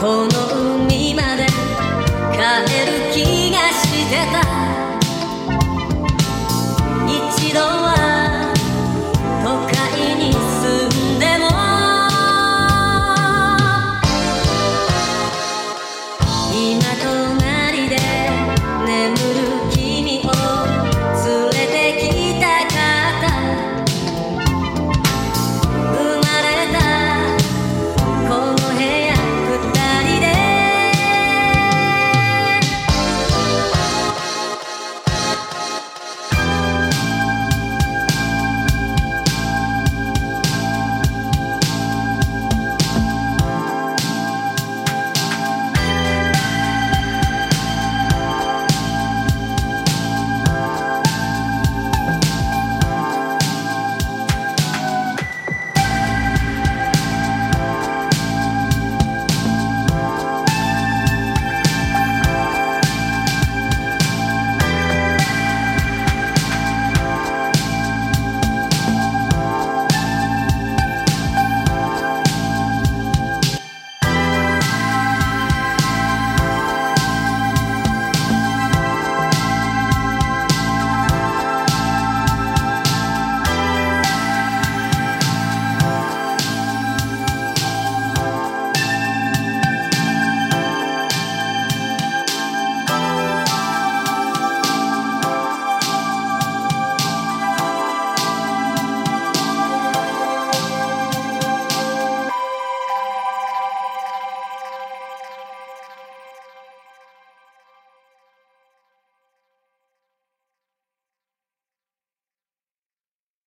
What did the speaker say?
この